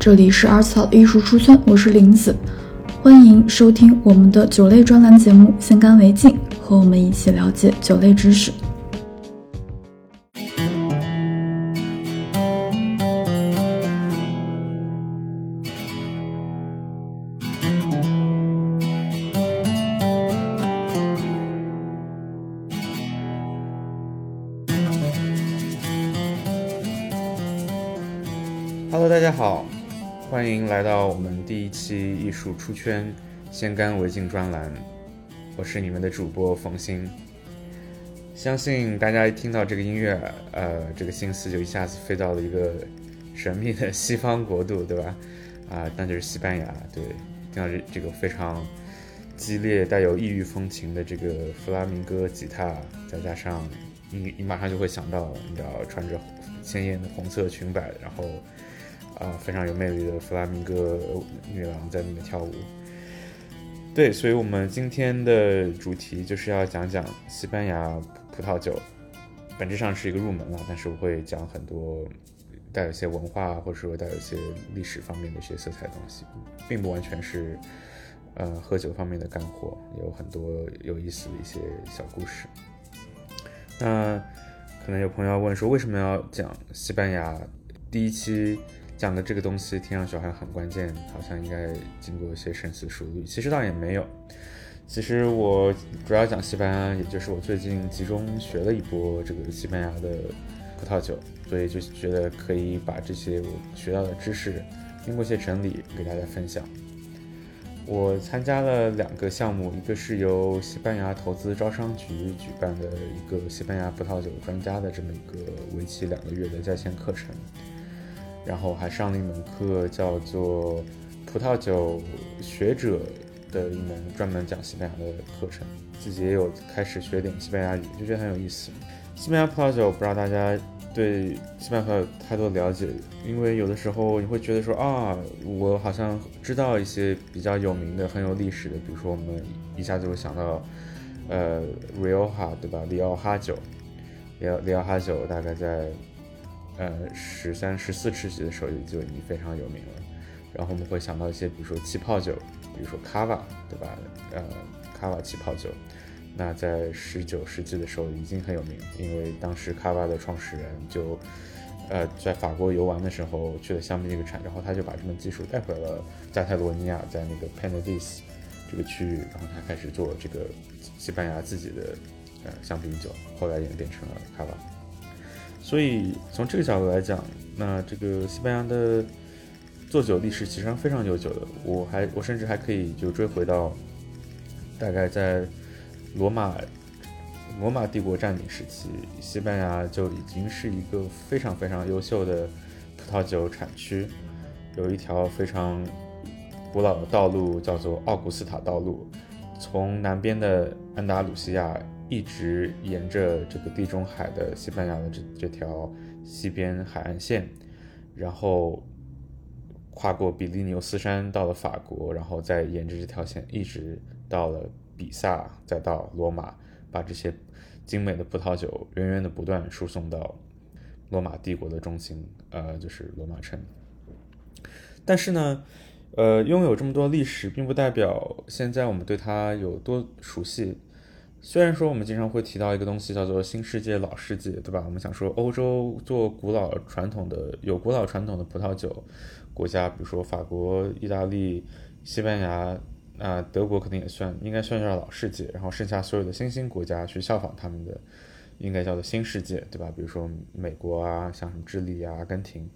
这里是二次草艺术出圈，我是林子，欢迎收听我们的酒类专栏节目《先干为敬》，和我们一起了解酒类知识。来到我们第一期艺术出圈先干为敬专栏。我是你们的主播冯鑫。相信大家一听到这个音乐，呃，这个心思就一下子飞到了一个神秘的西方国度，对吧？啊，那就是西班牙。对，听到这这个非常激烈、带有异域风情的这个弗拉明戈吉他，再加上你，你马上就会想到，你知道，穿着鲜艳的红色裙摆，然后。啊，非常有魅力的弗拉明戈女郎在里面跳舞。对，所以我们今天的主题就是要讲讲西班牙葡萄酒，本质上是一个入门了，但是我会讲很多带有一些文化或者说带有一些历史方面的一些色彩的东西，并不完全是呃喝酒方面的干货，有很多有意思的一些小故事。那可能有朋友要问说，为什么要讲西班牙第一期？讲的这个东西听上去好像很关键，好像应该经过一些深思熟虑。其实倒也没有。其实我主要讲西班牙，也就是我最近集中学了一波这个西班牙的葡萄酒，所以就觉得可以把这些我学到的知识经过一些整理给大家分享。我参加了两个项目，一个是由西班牙投资招商局举办的一个西班牙葡萄酒专家的这么一个为期两个月的在线课程。然后还上了一门课，叫做葡萄酒学者的一门专门讲西班牙的课程。自己也有开始学点西班牙语，就觉得很有意思。西班牙葡萄酒，不知道大家对西班牙葡萄有太多了解，因为有的时候你会觉得说啊，我好像知道一些比较有名的、很有历史的，比如说我们一下就会想到，呃，Rioja 对吧？里奥哈酒，里奥里奥哈酒大概在。呃，十三、十四世纪的时候就已经非常有名了。然后我们会想到一些，比如说气泡酒，比如说卡瓦，对吧？呃，卡瓦气泡酒，那在十九世纪的时候已经很有名，因为当时卡瓦的创始人就呃在法国游玩的时候去了香槟这个产，然后他就把这门技术带回了加泰罗尼亚，在那个 Penedès 这个区域，然后他开始做这个西班牙自己的呃香槟酒，后来演变成了卡瓦。所以从这个角度来讲，那这个西班牙的做酒历史其实非常悠久的。我还我甚至还可以就追回到大概在罗马罗马帝国占领时期，西班牙就已经是一个非常非常优秀的葡萄酒产区，有一条非常古老的道路叫做奥古斯塔道路，从南边的安达鲁西亚。一直沿着这个地中海的西班牙的这这条西边海岸线，然后跨过比利牛斯山到了法国，然后再沿着这条线一直到了比萨，再到罗马，把这些精美的葡萄酒源源的不断输送到罗马帝国的中心，呃，就是罗马城。但是呢，呃，拥有这么多历史，并不代表现在我们对它有多熟悉。虽然说我们经常会提到一个东西叫做新世界老世界，对吧？我们想说欧洲做古老传统的有古老传统的葡萄酒国家，比如说法国、意大利、西班牙，啊，德国肯定也算，应该算是老世界。然后剩下所有的新兴国家去效仿他们的，应该叫做新世界，对吧？比如说美国啊，像什么智利啊、阿根廷。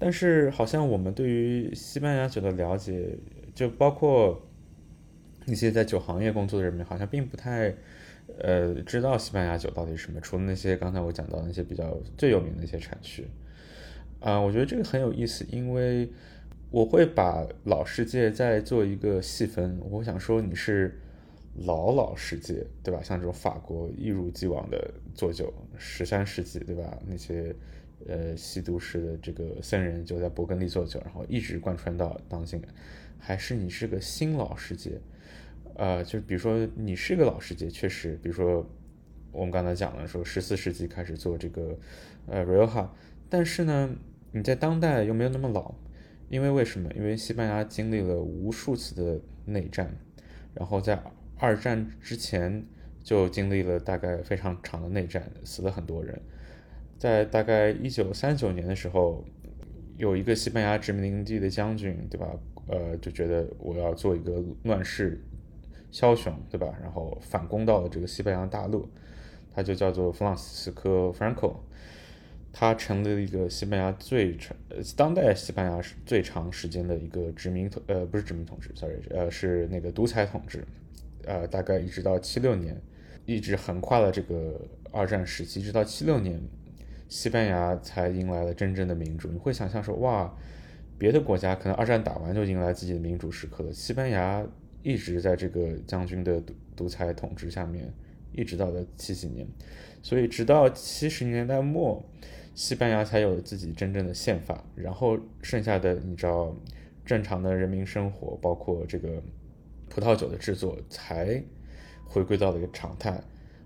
但是好像我们对于西班牙酒的了解，就包括一些在酒行业工作的人们，好像并不太。呃，知道西班牙酒到底是什么？除了那些刚才我讲到那些比较最有名的一些产区，啊，我觉得这个很有意思，因为我会把老世界再做一个细分。我想说你是老老世界，对吧？像这种法国一如既往的做酒，十三世纪，对吧？那些呃西都市的这个僧人就在勃艮第做酒，然后一直贯穿到当今，还是你是个新老世界？呃，就是比如说你是个老世界，确实，比如说我们刚才讲了，说十四世纪开始做这个呃 Rioja，但是呢，你在当代又没有那么老，因为为什么？因为西班牙经历了无数次的内战，然后在二战之前就经历了大概非常长的内战，死了很多人。在大概一九三九年的时候，有一个西班牙殖民地的将军，对吧？呃，就觉得我要做一个乱世枭雄，对吧？然后反攻到了这个西班牙大陆，他就叫做弗朗斯科·弗兰科。他成立了一个西班牙最长，当代西班牙最长时间的一个殖民统，呃，不是殖民统治，sorry，呃，是那个独裁统治，呃，大概一直到七六年，一直横跨了这个二战时期，直到七六年。西班牙才迎来了真正的民主。你会想象说，哇，别的国家可能二战打完就迎来自己的民主时刻了，西班牙一直在这个将军的独独裁统治下面，一直到了七几年，所以直到七十年代末，西班牙才有自己真正的宪法，然后剩下的你知道，正常的人民生活，包括这个葡萄酒的制作，才回归到了一个常态。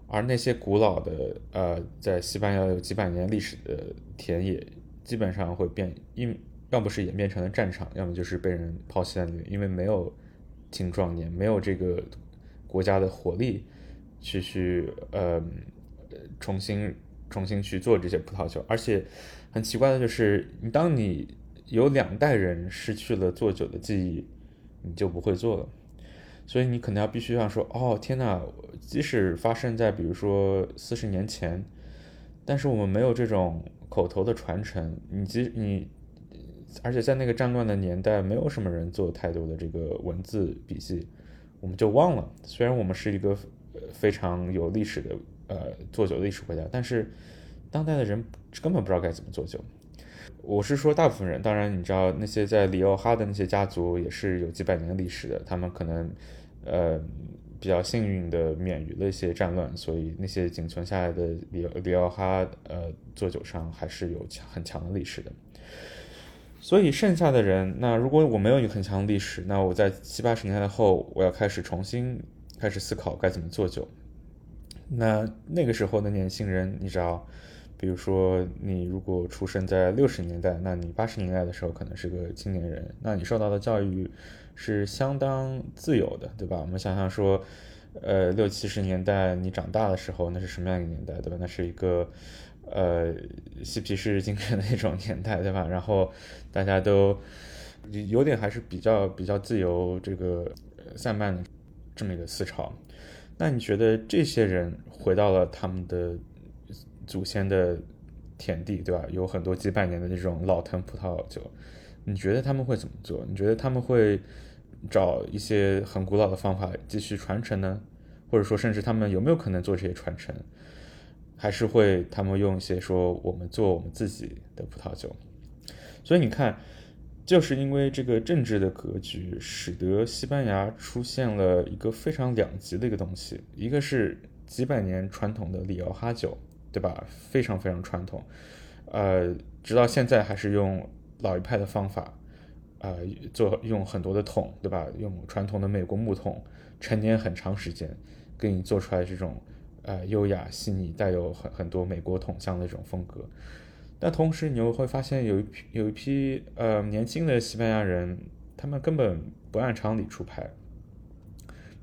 而那些古老的，呃，在西班牙有几百年历史的田野，基本上会变，因要不是演变成了战场，要么就是被人抛弃在那里，因为没有青壮年，没有这个国家的活力去去呃重新重新去做这些葡萄酒。而且很奇怪的就是，当你有两代人失去了做酒的记忆，你就不会做了。所以你可能要必须要说，哦天呐，即使发生在比如说四十年前，但是我们没有这种口头的传承，你即你，而且在那个战乱的年代，没有什么人做太多的这个文字笔记，我们就忘了。虽然我们是一个非常有历史的呃做酒的历史国家，但是当代的人根本不知道该怎么做酒。我是说大部分人，当然你知道那些在里奥哈的那些家族也是有几百年的历史的，他们可能，呃，比较幸运的免于了一些战乱，所以那些仅存下来的里里奥哈呃做酒商还是有强很强的历史的。所以剩下的人，那如果我没有一个很强的历史，那我在七八十年代后，我要开始重新开始思考该怎么做酒。那那个时候的年轻人，你知道。比如说，你如果出生在六十年代，那你八十年代的时候可能是个青年人，那你受到的教育是相当自由的，对吧？我们想想说，呃，六七十年代你长大的时候，那是什么样一个年代，对吧？那是一个呃嬉皮士精神的那种年代，对吧？然后大家都有点还是比较比较自由，这个散漫的这么一个思潮。那你觉得这些人回到了他们的？祖先的田地，对吧？有很多几百年的这种老藤葡萄酒，你觉得他们会怎么做？你觉得他们会找一些很古老的方法继续传承呢？或者说，甚至他们有没有可能做这些传承？还是会他们用一些说我们做我们自己的葡萄酒？所以你看，就是因为这个政治的格局，使得西班牙出现了一个非常两极的一个东西，一个是几百年传统的里奥哈酒。对吧？非常非常传统，呃，直到现在还是用老一派的方法，呃，做用很多的桶，对吧？用传统的美国木桶，陈年很长时间，给你做出来这种呃优雅细腻、带有很很多美国桶香的这种风格。但同时，你又会发现有一批有一批呃年轻的西班牙人，他们根本不按常理出牌。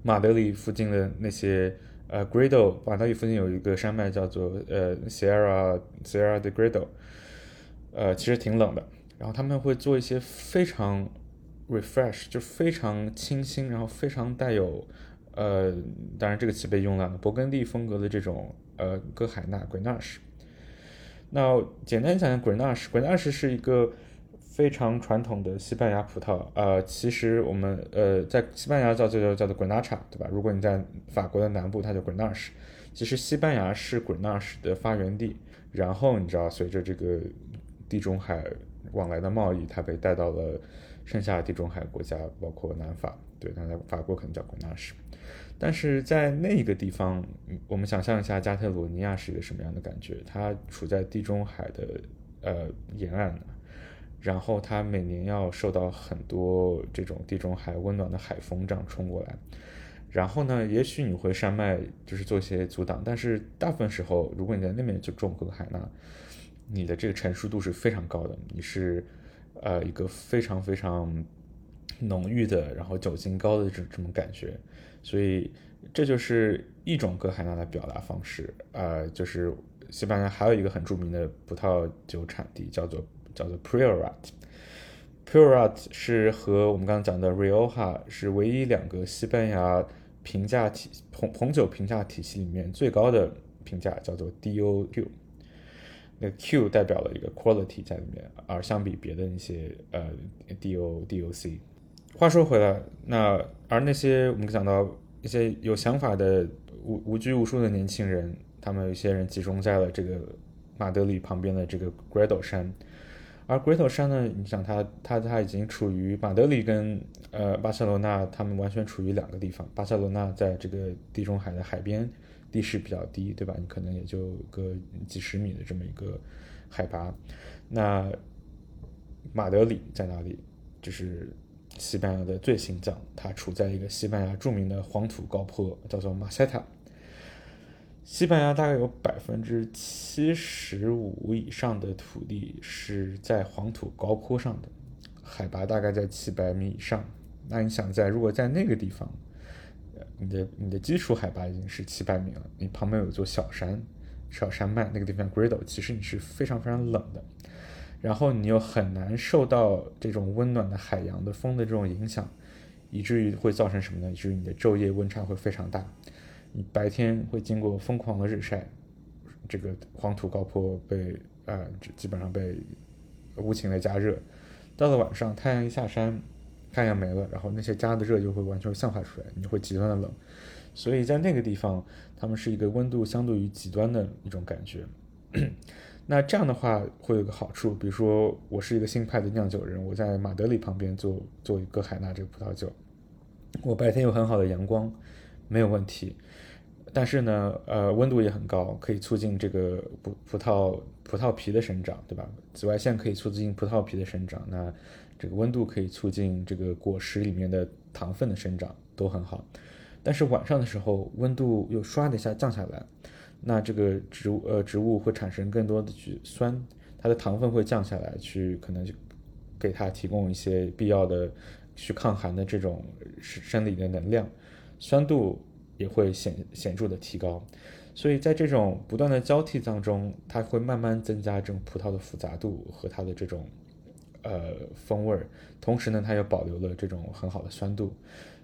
马德里附近的那些。呃，Grado，马德里附近有一个山脉叫做呃 Sierra Sierra de Grado，呃，其实挺冷的。然后他们会做一些非常 refresh，就非常清新，然后非常带有呃，当然这个词被用了，勃艮第风格的这种呃歌海纳 Grenache。那简单讲讲 Grenache，Grenache 是一个。非常传统的西班牙葡萄，呃，其实我们呃在西班牙叫这个叫做 Grenache，对吧？如果你在法国的南部，它叫 Grenache。其实西班牙是 Grenache 的发源地，然后你知道，随着这个地中海往来的贸易，它被带到了剩下的地中海国家，包括南法，对，那在法国可能叫 Grenache。但是在那一个地方，我们想象一下加泰罗尼亚是一个什么样的感觉？它处在地中海的呃沿岸。然后它每年要受到很多这种地中海温暖的海风这样冲过来，然后呢，也许你会山脉就是做一些阻挡，但是大部分时候，如果你在那边就种格海纳，你的这个成熟度是非常高的，你是呃一个非常非常浓郁的，然后酒精高的这这种感觉，所以这就是一种哥海纳的表达方式。呃，就是西班牙还有一个很著名的葡萄酒产地叫做叫做 Priorat。Priorat 是和我们刚刚讲的 Rioja 是唯一两个西班牙评价体红红酒评价体系里面最高的评价，叫做 DOQ。那个 Q 代表了一个 quality 在里面，而相比别的那些呃 DO DOC。话说回来，那而那些我们讲到一些有想法的无无拘无束的年轻人，他们有一些人集中在了这个马德里旁边的这个 Grado 山，而 Grado 山呢，你想它它它已经处于马德里跟呃巴塞罗那，他们完全处于两个地方。巴塞罗那在这个地中海的海边。地势比较低，对吧？你可能也就个几十米的这么一个海拔。那马德里在哪里？就是西班牙的最心脏，它处在一个西班牙著名的黄土高坡，叫做马塞塔。西班牙大概有百分之七十五以上的土地是在黄土高坡上的，海拔大概在七百米以上。那你想在如果在那个地方？你的你的基础海拔已经是七百米了，你旁边有座小山，小山脉那个地方 Grado，其实你是非常非常冷的，然后你又很难受到这种温暖的海洋的风的这种影响，以至于会造成什么呢？以至于你的昼夜温差会非常大，你白天会经过疯狂的日晒，这个黄土高坡被啊基本上被无情的加热，到了晚上太阳一下山。太阳没了，然后那些加的热就会完全散发出来，你会极端的冷，所以在那个地方，他们是一个温度相对于极端的一种感觉。那这样的话会有个好处，比如说我是一个新派的酿酒人，我在马德里旁边做做一个海纳这个葡萄酒，我白天有很好的阳光，没有问题。但是呢，呃，温度也很高，可以促进这个葡葡萄葡萄皮的生长，对吧？紫外线可以促进葡萄皮的生长，那。这个温度可以促进这个果实里面的糖分的生长，都很好。但是晚上的时候，温度又唰的一下降下来，那这个植物呃植物会产生更多的去酸，它的糖分会降下来，去可能就给它提供一些必要的去抗寒的这种生理的能量，酸度也会显显著的提高。所以在这种不断的交替当中，它会慢慢增加这种葡萄的复杂度和它的这种。呃，风味儿，同时呢，它又保留了这种很好的酸度，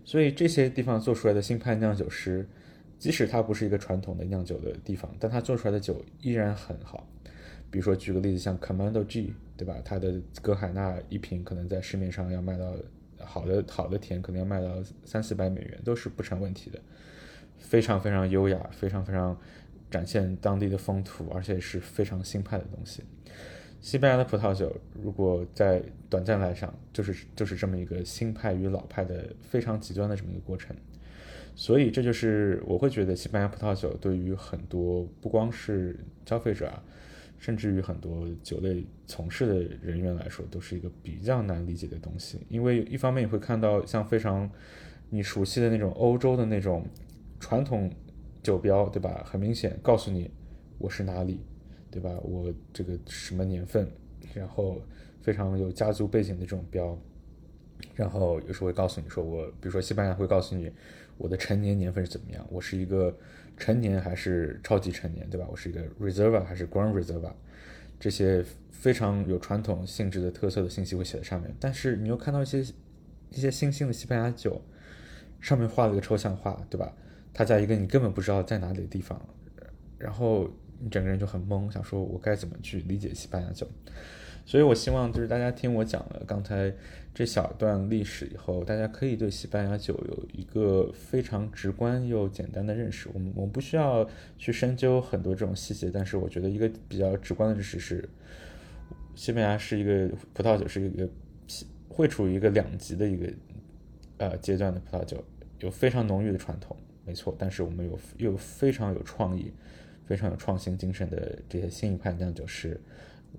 所以这些地方做出来的新派酿酒师，即使它不是一个传统的酿酒的地方，但它做出来的酒依然很好。比如说，举个例子，像 Commando G，对吧？它的格海纳一瓶可能在市面上要卖到好的好的甜，可能要卖到三四百美元，都是不成问题的。非常非常优雅，非常非常展现当地的风土，而且是非常新派的东西。西班牙的葡萄酒，如果在短暂来上，就是就是这么一个新派与老派的非常极端的这么一个过程，所以这就是我会觉得西班牙葡萄酒对于很多不光是消费者啊，甚至于很多酒类从事的人员来说，都是一个比较难理解的东西。因为一方面你会看到像非常你熟悉的那种欧洲的那种传统酒标，对吧？很明显告诉你我是哪里。对吧？我这个什么年份，然后非常有家族背景的这种标，然后有时候会告诉你说，我比如说西班牙会告诉你我的成年年份是怎么样，我是一个成年还是超级成年，对吧？我是一个 reserva 还是 grand reserva，这些非常有传统性质的特色的信息会写在上面。但是你又看到一些一些新兴的西班牙酒，上面画了一个抽象画，对吧？它在一个你根本不知道在哪里的地方，然后。你整个人就很懵，想说我该怎么去理解西班牙酒？所以我希望就是大家听我讲了刚才这小段历史以后，大家可以对西班牙酒有一个非常直观又简单的认识。我们我们不需要去深究很多这种细节，但是我觉得一个比较直观的认识是，西班牙是一个葡萄酒是一个会处于一个两极的一个呃阶段的葡萄酒，有非常浓郁的传统，没错，但是我们有又非常有创意。非常有创新精神的这些新一派酿酒师，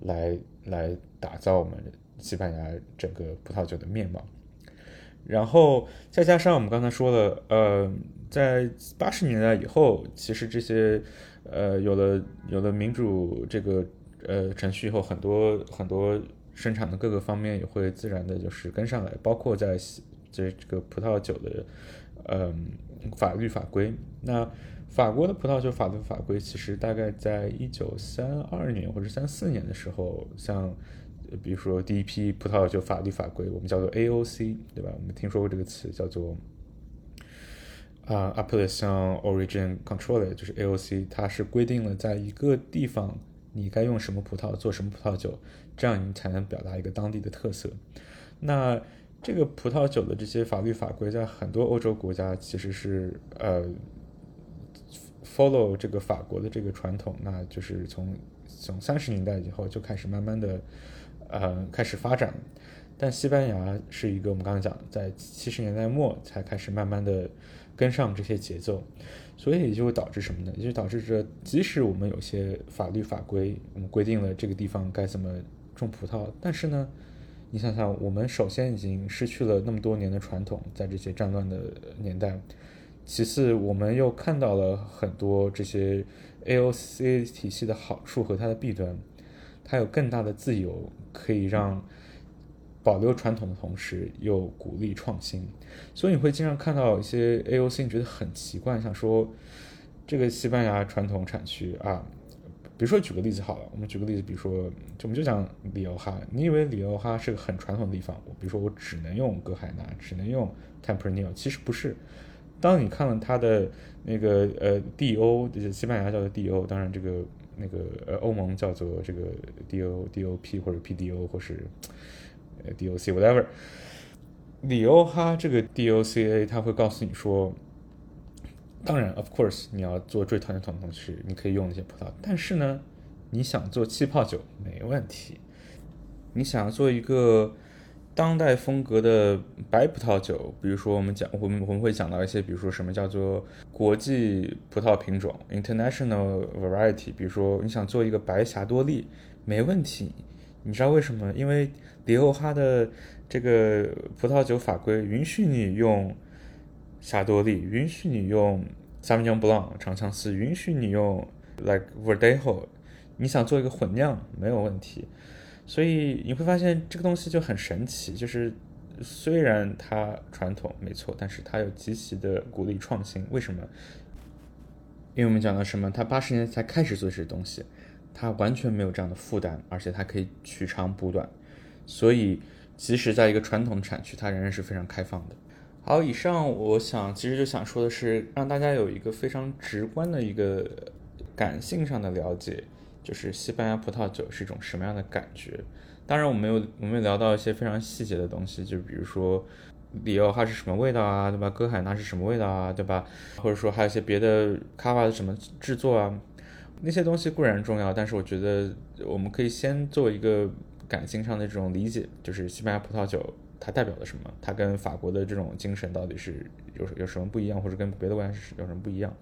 来来打造我们西班牙整个葡萄酒的面貌。然后再加上我们刚才说了，呃，在八十年代以后，其实这些呃有了有了民主这个呃程序以后，很多很多生产的各个方面也会自然的就是跟上来，包括在这这个葡萄酒的嗯法律法规。那法国的葡萄酒法律法规其实大概在一九三二年或者三四年的时候，像比如说第一批葡萄酒法律法规，我们叫做 AOC，对吧？我们听说过这个词叫做啊 Appellation Origin Control，就是 AOC，它是规定了在一个地方你该用什么葡萄做什么葡萄酒，这样你才能表达一个当地的特色。那这个葡萄酒的这些法律法规在很多欧洲国家其实是呃。follow 这个法国的这个传统，那就是从从三十年代以后就开始慢慢的，呃，开始发展。但西班牙是一个我们刚才讲，在七十年代末才开始慢慢的跟上这些节奏，所以就会导致什么呢？也就导致着，即使我们有些法律法规，我们规定了这个地方该怎么种葡萄，但是呢，你想想，我们首先已经失去了那么多年的传统，在这些战乱的年代。其次，我们又看到了很多这些 AOC 体系的好处和它的弊端。它有更大的自由，可以让保留传统的同时又鼓励创新。所以你会经常看到一些 AOC，你觉得很奇怪，想说这个西班牙传统产区啊，比如说举个例子好了，我们举个例子，比如说就我们就讲里欧哈，你以为里欧哈是个很传统的地方？我比如说我只能用格海纳，只能用 Tempranillo，其实不是。当你看了它的那个呃 DO，西班牙叫做 DO，当然这个那个呃欧盟叫做这个 DO DOP 或者 PDO 或是呃 DOC whatever，里欧哈这个 DOCA 它会告诉你说，当然 of course 你要做最传统的同时，你可以用那些葡萄，但是呢，你想做气泡酒没问题，你想要做一个。当代风格的白葡萄酒，比如说我们讲，我们我们会讲到一些，比如说什么叫做国际葡萄品种 （international variety）。比如说你想做一个白霞多丽，没问题。你知道为什么？因为里欧哈的这个葡萄酒法规允许你用霞多丽，允许你用 Sauvignon Blanc 长相思，允许你用 like Verdejo。你想做一个混酿，没有问题。所以你会发现这个东西就很神奇，就是虽然它传统没错，但是它又极其的鼓励创新。为什么？因为我们讲到什么？它八十年才开始做这些东西，它完全没有这样的负担，而且它可以取长补短。所以即使在一个传统产区，它仍然是非常开放的。好，以上我想其实就想说的是，让大家有一个非常直观的一个感性上的了解。就是西班牙葡萄酒是一种什么样的感觉？当然，我们有我们有聊到一些非常细节的东西，就比如说里奥哈是什么味道啊，对吧？哥海纳是什么味道啊，对吧？或者说还有一些别的卡瓦的什么制作啊，那些东西固然重要，但是我觉得我们可以先做一个感性上的这种理解，就是西班牙葡萄酒它代表了什么？它跟法国的这种精神到底是有有什么不一样，或者跟别的国家是有什么不一样？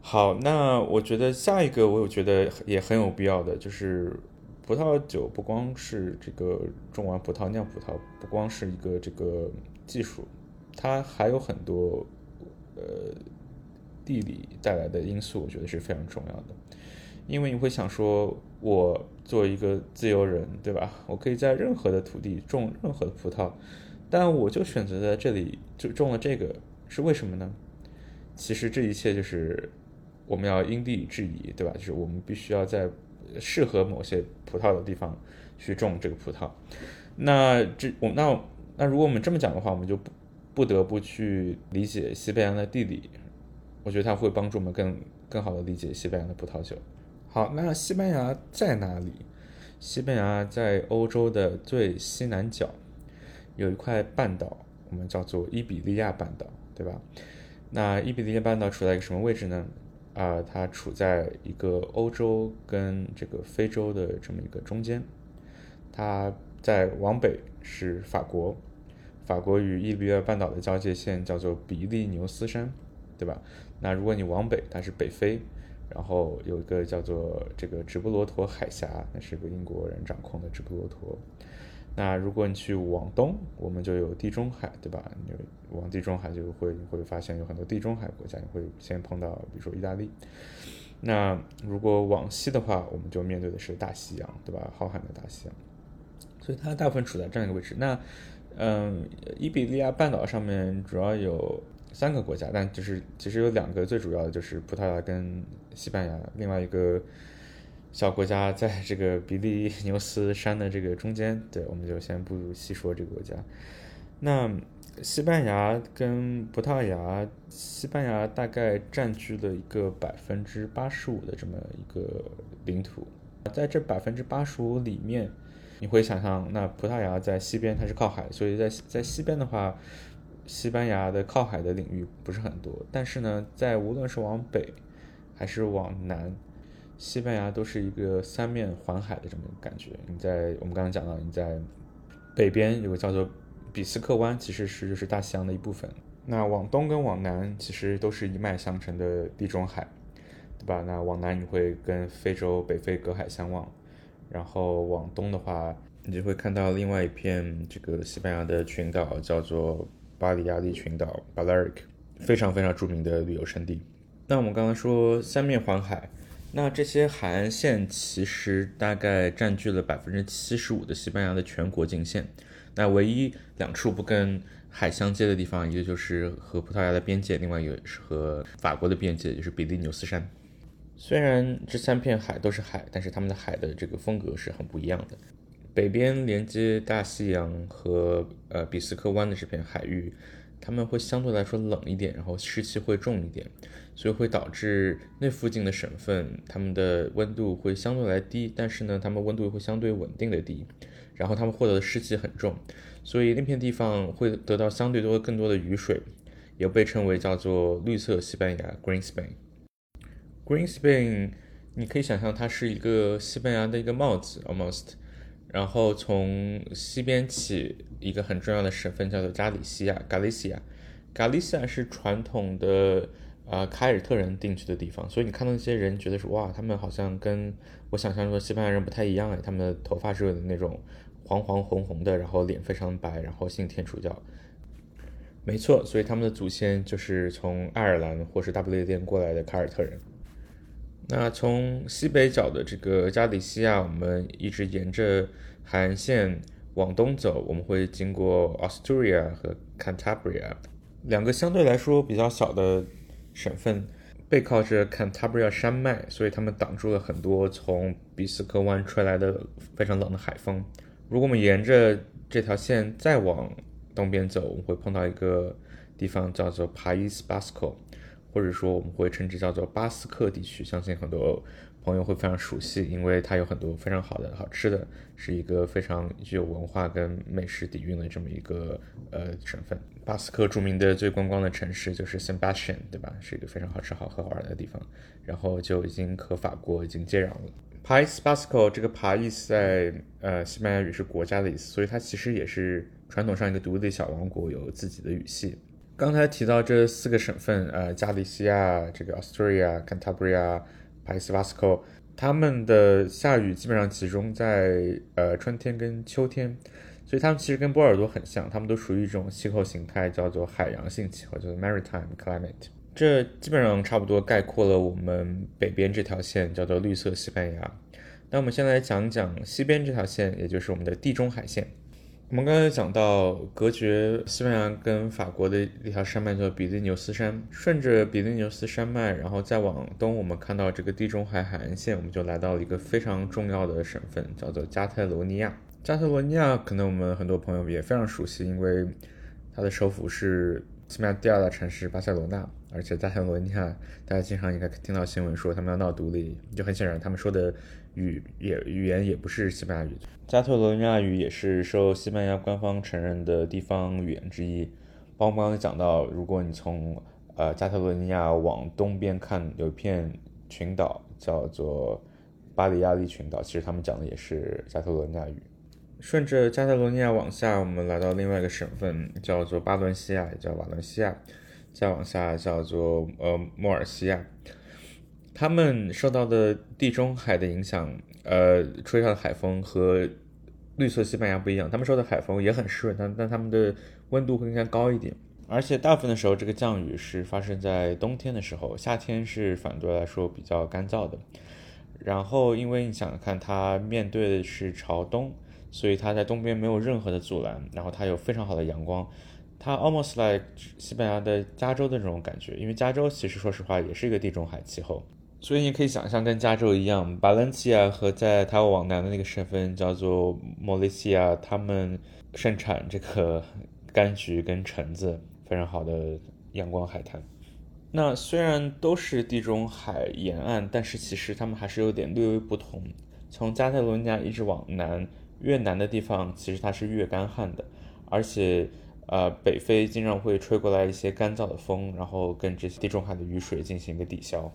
好，那我觉得下一个，我觉得也很有必要的，就是葡萄酒不光是这个种完葡萄酿葡萄，不光是一个这个技术，它还有很多呃地理带来的因素，我觉得是非常重要的。因为你会想说，我作为一个自由人，对吧？我可以在任何的土地种任何的葡萄，但我就选择在这里就种了这个，是为什么呢？其实这一切就是。我们要因地制宜，对吧？就是我们必须要在适合某些葡萄的地方去种这个葡萄。那这我那那如果我们这么讲的话，我们就不不得不去理解西班牙的地理。我觉得它会帮助我们更更好的理解西班牙的葡萄酒。好，那西班牙在哪里？西班牙在欧洲的最西南角，有一块半岛，我们叫做伊比利亚半岛，对吧？那伊比利亚半岛处在一个什么位置呢？啊，它处在一个欧洲跟这个非洲的这么一个中间，它在往北是法国，法国与伊比利亚半岛的交界线叫做比利牛斯山，对吧？那如果你往北，它是北非，然后有一个叫做这个直布罗陀海峡，那是个英国人掌控的直布罗陀。那如果你去往东，我们就有地中海，对吧？你往地中海就会你会发现有很多地中海国家，你会先碰到，比如说意大利。那如果往西的话，我们就面对的是大西洋，对吧？浩瀚的大西洋。所以它大部分处在这样一个位置。那，嗯，伊比利亚半岛上面主要有三个国家，但就是其实有两个最主要的就是葡萄牙跟西班牙，另外一个小国家在这个比利牛斯山的这个中间。对，我们就先不细说这个国家。那西班牙跟葡萄牙，西班牙大概占据了一个百分之八十五的这么一个领土，在这百分之八十五里面。你会想象，那葡萄牙在西边，它是靠海，所以在在西边的话，西班牙的靠海的领域不是很多。但是呢，在无论是往北还是往南，西班牙都是一个三面环海的这么一个感觉。你在我们刚刚讲到，你在北边有个叫做比斯克湾，其实是就是大西洋的一部分。那往东跟往南其实都是一脉相承的地中海，对吧？那往南你会跟非洲北非隔海相望。然后往东的话，你就会看到另外一片这个西班牙的群岛，叫做巴里亚利群岛 （Balearic），非常非常著名的旅游胜地。那我们刚刚说三面环海，那这些海岸线其实大概占据了百分之七十五的西班牙的全国境线。那唯一两处不跟海相接的地方，一个就是和葡萄牙的边界，另外一个是和法国的边界，就是比利牛斯山。虽然这三片海都是海，但是它们的海的这个风格是很不一样的。北边连接大西洋和呃比斯克湾的这片海域，它们会相对来说冷一点，然后湿气会重一点，所以会导致那附近的省份它们的温度会相对来低，但是呢，它们温度会相对稳定的低，然后它们获得的湿气很重，所以那片地方会得到相对多更多的雨水，也被称为叫做绿色西班牙 （Green Spain）。Green Spain，你可以想象它是一个西班牙的一个帽子，almost。然后从西边起，一个很重要的省份叫做加里西亚 （Galicia）。Galicia 是传统的啊凯尔特人定居的地方，所以你看到那些人，觉得说哇，他们好像跟我想象中的西班牙人不太一样哎，他们的头发是那种黄黄红红的，然后脸非常白，然后信天主教。没错，所以他们的祖先就是从爱尔兰或是大不列颠过来的凯尔特人。那从西北角的这个加里西亚，我们一直沿着海岸线往东走，我们会经过 Asturia 和 Cantabria 两个相对来说比较小的省份，背靠着 Cantabria 山脉，所以它们挡住了很多从比斯科湾吹来的非常冷的海风。如果我们沿着这条线再往东边走，我们会碰到一个地方叫做 País Basco。或者说我们会称之叫做巴斯克地区，相信很多朋友会非常熟悉，因为它有很多非常好的好吃的，是一个非常具有文化跟美食底蕴的这么一个呃省份。巴斯克著名的最观光的城市就是 Sebastian，对吧？是一个非常好吃、好喝、好玩的地方。然后就已经和法国已经接壤了。País Basco 这个 País 在呃西班牙语是国家的意思，所以它其实也是传统上一个独立的小王国，有自己的语系。刚才提到这四个省份，呃，加利西亚、这个 Asturia、Cantabria、País Vasco，他们的下雨基本上集中在呃春天跟秋天，所以他们其实跟波尔多很像，他们都属于一种气候形态，叫做海洋性气候，叫做 Maritime Climate。这基本上差不多概括了我们北边这条线，叫做绿色西班牙。那我们先来讲讲西边这条线，也就是我们的地中海线。我们刚才讲到隔绝西班牙跟法国的一条山脉叫比利牛斯山，顺着比利牛斯山脉，然后再往东，我们看到这个地中海海岸线，我们就来到了一个非常重要的省份，叫做加泰罗尼亚。加泰罗尼亚可能我们很多朋友也非常熟悉，因为它的首府是西班牙第二大城市巴塞罗那，而且加泰罗尼亚大家经常应该听到新闻说他们要闹独立，就很显然他们说的。语也语言也不是西班牙语，加特罗尼亚语也是受西班牙官方承认的地方语言之一。包括刚才讲到，如果你从呃加特罗尼亚往东边看，有一片群岛叫做巴里亚利群岛，其实他们讲的也是加特罗尼亚语。顺着加特罗尼亚往下，我们来到另外一个省份，叫做巴伦西亚，也叫瓦伦西亚。再往下叫做呃莫尔西亚。他们受到的地中海的影响，呃，吹上的海风和绿色西班牙不一样。他们受的海风也很湿润，但但他们的温度会更加高一点。而且大部分的时候，这个降雨是发生在冬天的时候，夏天是反对来说比较干燥的。然后，因为你想看它面对的是朝东，所以它在东边没有任何的阻拦，然后它有非常好的阳光，它 almost like 西班牙的加州的这种感觉。因为加州其实说实话也是一个地中海气候，所以你可以想象跟加州一样，巴伦西亚和在它往南的那个省份叫做莫雷西亚，他们盛产这个柑橘跟橙子，非常好的阳光海滩。那虽然都是地中海沿岸，但是其实它们还是有点略微不同。从加泰罗尼亚一直往南，越南的地方其实它是越干旱的，而且，呃，北非经常会吹过来一些干燥的风，然后跟这些地中海的雨水进行一个抵消。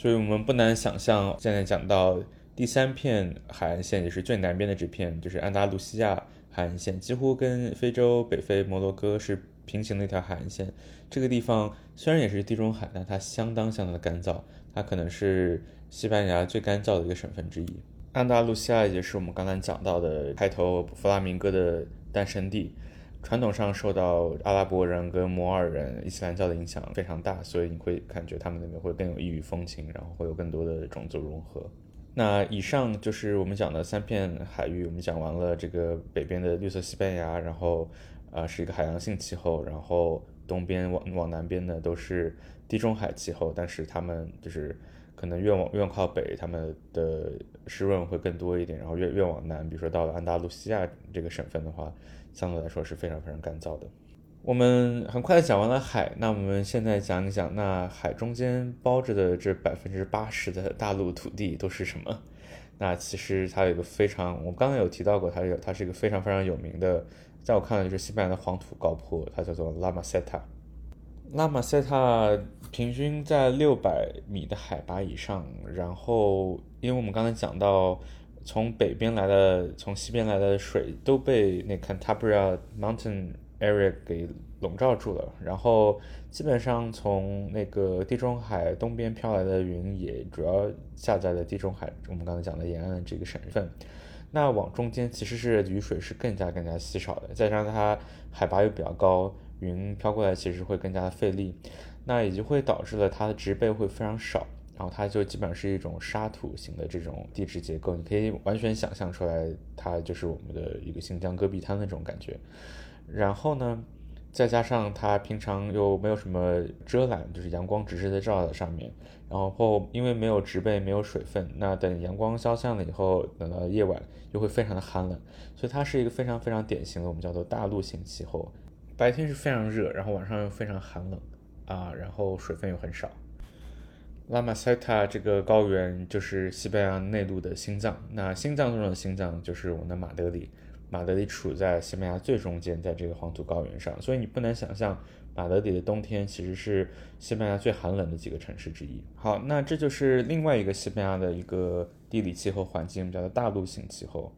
所以，我们不难想象，现在讲到第三片海岸线，也是最南边的这片，就是安达卢西亚海岸线，几乎跟非洲北非摩洛哥是。平行的一条海岸线，这个地方虽然也是地中海，但它相当相当的干燥，它可能是西班牙最干燥的一个省份之一。安达卢西亚也是我们刚才讲到的开头弗拉明戈的诞生地，传统上受到阿拉伯人跟摩尔人、伊斯兰教的影响非常大，所以你会感觉他们那边会更有异域风情，然后会有更多的种族融合。那以上就是我们讲的三片海域，我们讲完了这个北边的绿色西班牙，然后。啊，是一个海洋性气候，然后东边往往南边呢都是地中海气候，但是他们就是可能越往越靠北，他们的湿润会更多一点，然后越越往南，比如说到了安达卢西亚这个省份的话，相对来说是非常非常干燥的。我们很快的讲完了海，那我们现在讲一讲，那海中间包着的这百分之八十的大陆土地都是什么？那其实它有一个非常，我们刚才有提到过，它有它是一个非常非常有名的。在我看来，就是西班牙的黄土高坡，它叫做拉马塞塔。拉马塞塔平均在六百米的海拔以上。然后，因为我们刚才讲到，从北边来的、从西边来的水都被那 Cantabria Mountain Area 给笼罩住了。然后，基本上从那个地中海东边飘来的云也主要下在了地中海，我们刚才讲的沿岸这个省份。那往中间其实是雨水是更加更加稀少的，再加上它海拔又比较高，云飘过来其实会更加的费力，那也就会导致了它的植被会非常少，然后它就基本上是一种沙土型的这种地质结构，你可以完全想象出来，它就是我们的一个新疆戈壁滩的这种感觉。然后呢？再加上它平常又没有什么遮拦，就是阳光直直的照在上面，然后因为没有植被、没有水分，那等阳光消散了以后，等到夜晚又会非常的寒冷，所以它是一个非常非常典型的我们叫做大陆性气候，白天是非常热，然后晚上又非常寒冷啊，然后水分又很少。拉马塞塔这个高原就是西班牙内陆的心脏，那心脏中的心脏就是我们的马德里。马德里处在西班牙最中间，在这个黄土高原上，所以你不难想象，马德里的冬天其实是西班牙最寒冷的几个城市之一。好，那这就是另外一个西班牙的一个地理气候环境，我们叫做大陆性气候。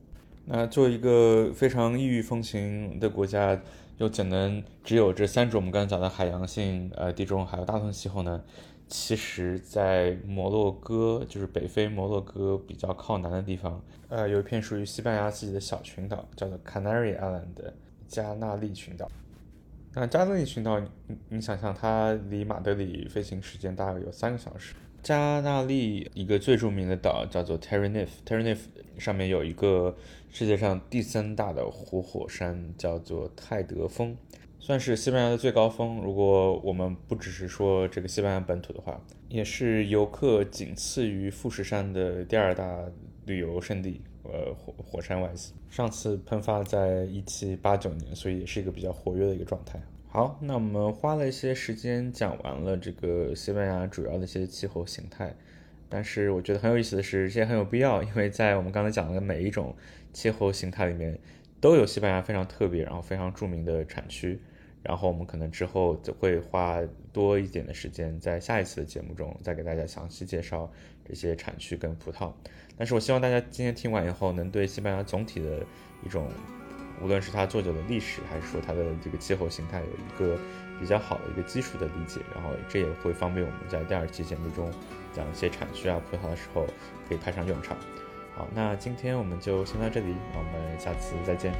那作为一个非常异域风情的国家，又怎能只有这三种我们刚才讲的海洋性、呃地中海和大陆气候呢？其实，在摩洛哥，就是北非摩洛哥比较靠南的地方，呃，有一片属于西班牙自己的小群岛，叫做 Canary Island，加纳利群岛。那加纳利群岛，你你想象它离马德里飞行时间大概有三个小时。加纳利一个最著名的岛叫做 Tenerife，Tenerife 上面有一个世界上第三大的活火山，叫做泰德峰。算是西班牙的最高峰。如果我们不只是说这个西班牙本土的话，也是游客仅次于富士山的第二大旅游胜地。呃，火火山外子上次喷发在一七八九年，所以也是一个比较活跃的一个状态。好，那我们花了一些时间讲完了这个西班牙主要的一些气候形态，但是我觉得很有意思的是，这些很有必要，因为在我们刚才讲的每一种气候形态里面，都有西班牙非常特别，然后非常著名的产区。然后我们可能之后就会花多一点的时间，在下一次的节目中再给大家详细介绍这些产区跟葡萄。但是我希望大家今天听完以后，能对西班牙总体的一种，无论是它做酒的历史，还是说它的这个气候形态，有一个比较好的一个基础的理解。然后这也会方便我们在第二期节目中讲一些产区啊、葡萄的时候可以派上用场。好，那今天我们就先到这里，我们下次再见。